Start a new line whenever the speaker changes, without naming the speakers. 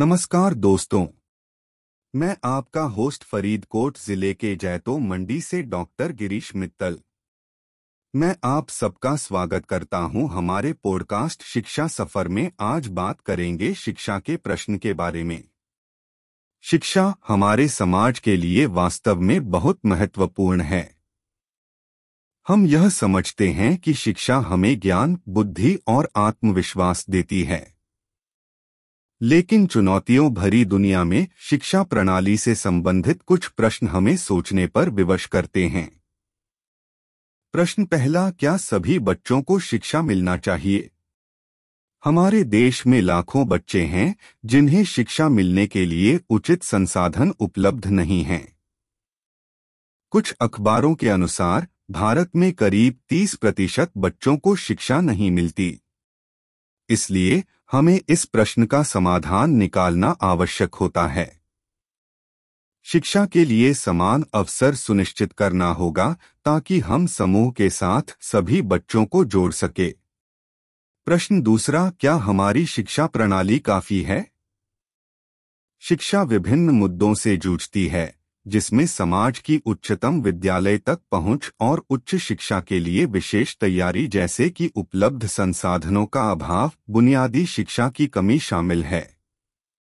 नमस्कार दोस्तों। मैं आपका होस्ट फरीदकोट ज़िले के जैतो मंडी से डॉक्टर गिरीश मित्तल। मैं आप सबका स्वागत करता हूँ हमारे पॉडकास्ट शिक्षा सफ़र में। आज बात करेंगे शिक्षा के प्रश्न के बारे में। शिक्षा हमारे समाज के लिए वास्तव में बहुत महत्वपूर्ण है। हम यह समझते हैं कि शिक्षा हमें ज्ञान, बुद्धि और आत्मविश्वास देती है। लेकिन चुनौतियों भरी दुनिया में शिक्षा प्रणाली से संबंधित कुछ प्रश्न हमें सोचने पर विवश करते हैं। प्रश्न पहला, क्या सभी बच्चों को शिक्षा मिलना चाहिए? हमारे देश में लाखों बच्चे हैं, जिन्हें शिक्षा मिलने के लिए उचित संसाधन उपलब्ध नहीं हैं। कुछ अखबारों के अनुसार, भारत में करीब 30 प्रतिशत बच्चों को शिक्षा नहीं मिलती। इसलिए हमें इस प्रश्न का समाधान निकालना आवश्यक होता है। शिक्षा के लिए समान अवसर सुनिश्चित करना होगा ताकि हम समूह के साथ सभी बच्चों को जोड़ सके। प्रश्न दूसरा, क्या हमारी शिक्षा प्रणाली काफ़ी है? शिक्षा विभिन्न मुद्दों से जूझती है। जिसमें समाज की उच्चतम विद्यालय तक पहुँच और उच्च शिक्षा के लिए विशेष तैयारी जैसे कि उपलब्ध संसाधनों का अभाव, बुनियादी शिक्षा की कमी शामिल है।